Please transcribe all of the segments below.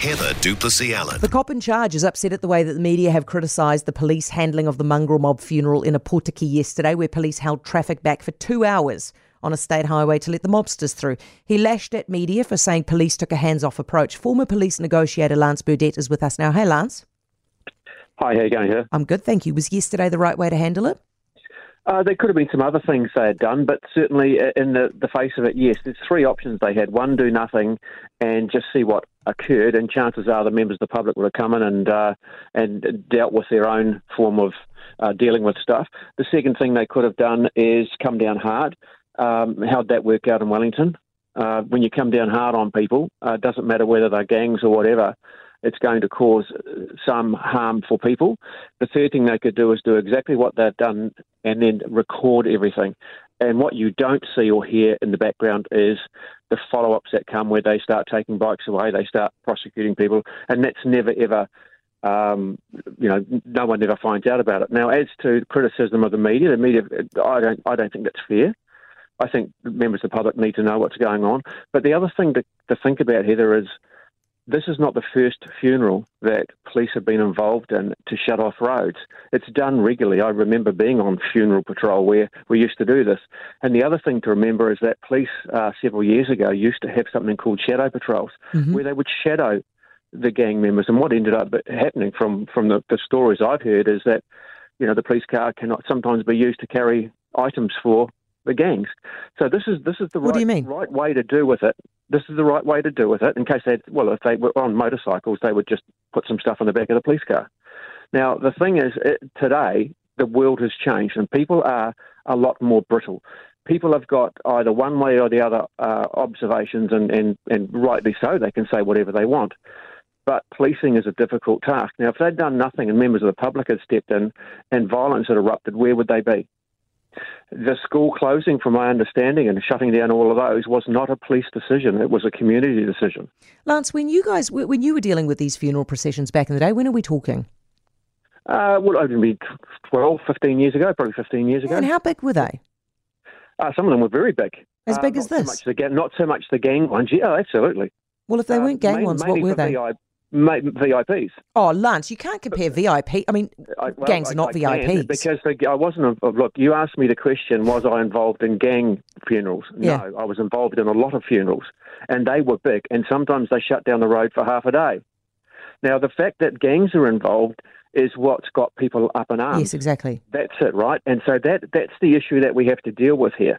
Heather du Plessis-Allan. The cop in charge is upset at the way that the media have criticised the police handling of the mongrel mob funeral in Ōpōtiki yesterday, where police held traffic back for two hours on a state highway to let the mobsters through. He lashed at media for saying police took a hands off approach. Former police negotiator Lance Burdett is with us now. Hey, Lance. Hi, how you going here? I'm good, thank you. Was yesterday the right way to handle it? Uh, there could have been some other things they had done, but certainly in the, the face of it, yes, there's three options they had. One, do nothing and just see what occurred, and chances are the members of the public would have come in and uh, and dealt with their own form of uh, dealing with stuff. The second thing they could have done is come down hard. Um, how'd that work out in Wellington? Uh, when you come down hard on people, uh, it doesn't matter whether they're gangs or whatever it's going to cause some harm for people. The third thing they could do is do exactly what they've done and then record everything. And what you don't see or hear in the background is the follow ups that come where they start taking bikes away, they start prosecuting people, and that's never ever. Um, you know, no one ever finds out about it. Now, as to criticism of the media, the media, I don't, I don't think that's fair. I think members of the public need to know what's going on. But the other thing to, to think about, Heather, is this is not the first funeral that police have been involved in to shut off roads. It's done regularly. I remember being on funeral patrol where we used to do this. And the other thing to remember is that police uh, several years ago used to have something called shadow patrols, mm-hmm. where they would shadow the gang members. And what ended up happening from from the, the stories I've heard is that you know the police car cannot sometimes be used to carry items for the gangs. So this is this is the what right, right way to do with it. This is the right way to do with it. In case they well, if they were on motorcycles, they would just put some stuff on the back of the police car. Now the thing is, it, today the world has changed and people are a lot more brittle. People have got either one way or the other uh, observations, and, and, and rightly so. They can say whatever they want. But policing is a difficult task. Now, if they'd done nothing and members of the public had stepped in and violence had erupted, where would they be? The school closing, from my understanding, and shutting down all of those was not a police decision. It was a community decision. Lance, when you guys, when you were dealing with these funeral processions back in the day, when are we talking? Uh, well, it would be 12, 15 years ago, probably 15 years ago. And how big were they? Uh, some of them were very big. As big uh, as this? So much the, not so much the gang ones. Yeah, absolutely. Well, if they uh, weren't gang ones, what were they? VIPs. Oh, Lance, you can't compare uh, VIP. I mean, I, well, gangs are not I VIPs. Because I wasn't. Look, you asked me the question: Was I involved in gang funerals? Yeah. No, I was involved in a lot of funerals, and they were big. And sometimes they shut down the road for half a day. Now, the fact that gangs are involved is what's got people up in arms. Yes, exactly. That's it, right? And so that that's the issue that we have to deal with here.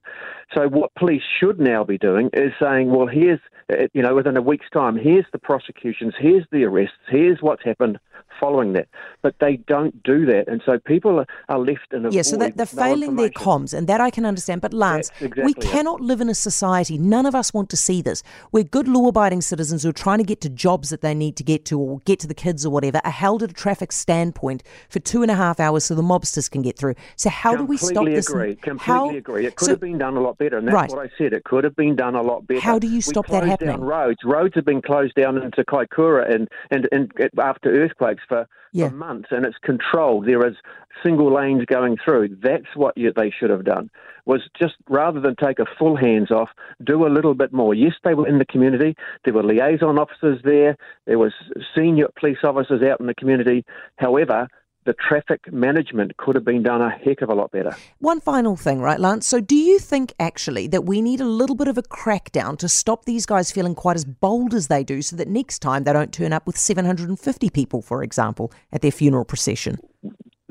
So what police should now be doing is saying, well, here's uh, you know, within a week's time, here's the prosecutions, here's the arrests, here's what's happened following that. But they don't do that, and so people are left in a yeah. So they're, they're failing their comms, and that I can understand. But Lance, exactly we it. cannot live in a society. None of us want to see this. We're good, law-abiding citizens who are trying to get to jobs that they need to get to, or get to the kids or whatever, are held at a traffic standpoint for two and a half hours so the mobsters can get through. So how Completely do we stop this? Agree. Completely how, agree. It could so, have been done a lot better, and that's right. what I said. It could have been done a lot better. How do you stop that happening? Roads. Roads have been closed down into Kaikoura and, and, and after earthquakes for, yeah. for months, and it's controlled. There is single lanes going through. That's what you, they should have done. Was just rather than take a full hands off, do a little bit more. Yes, they were in the community. There were liaison officers there. There was senior police officers out in the community. However, the traffic management could have been done a heck of a lot better. One final thing, right, Lance? So, do you think actually that we need a little bit of a crackdown to stop these guys feeling quite as bold as they do so that next time they don't turn up with 750 people, for example, at their funeral procession?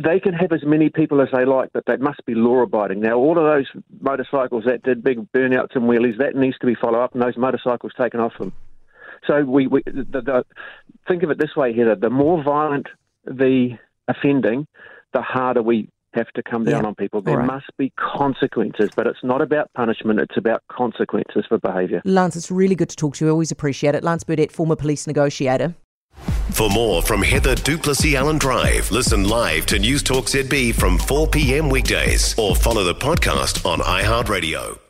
They can have as many people as they like, but they must be law abiding. Now, all of those motorcycles that did big burnouts and wheelies, that needs to be followed up and those motorcycles taken off them. So, we, we the, the, think of it this way, Heather the more violent the offending, the harder we have to come down Yeah. on people. There All right. must be consequences, but it's not about punishment, it's about consequences for behaviour. Lance, it's really good to talk to you. I always appreciate it. Lance Burdett, former police negotiator. For more from Heather du Plessis-Allan Drive, listen live to News Talk ZB from 4 p.m. weekdays or follow the podcast on iHeartRadio.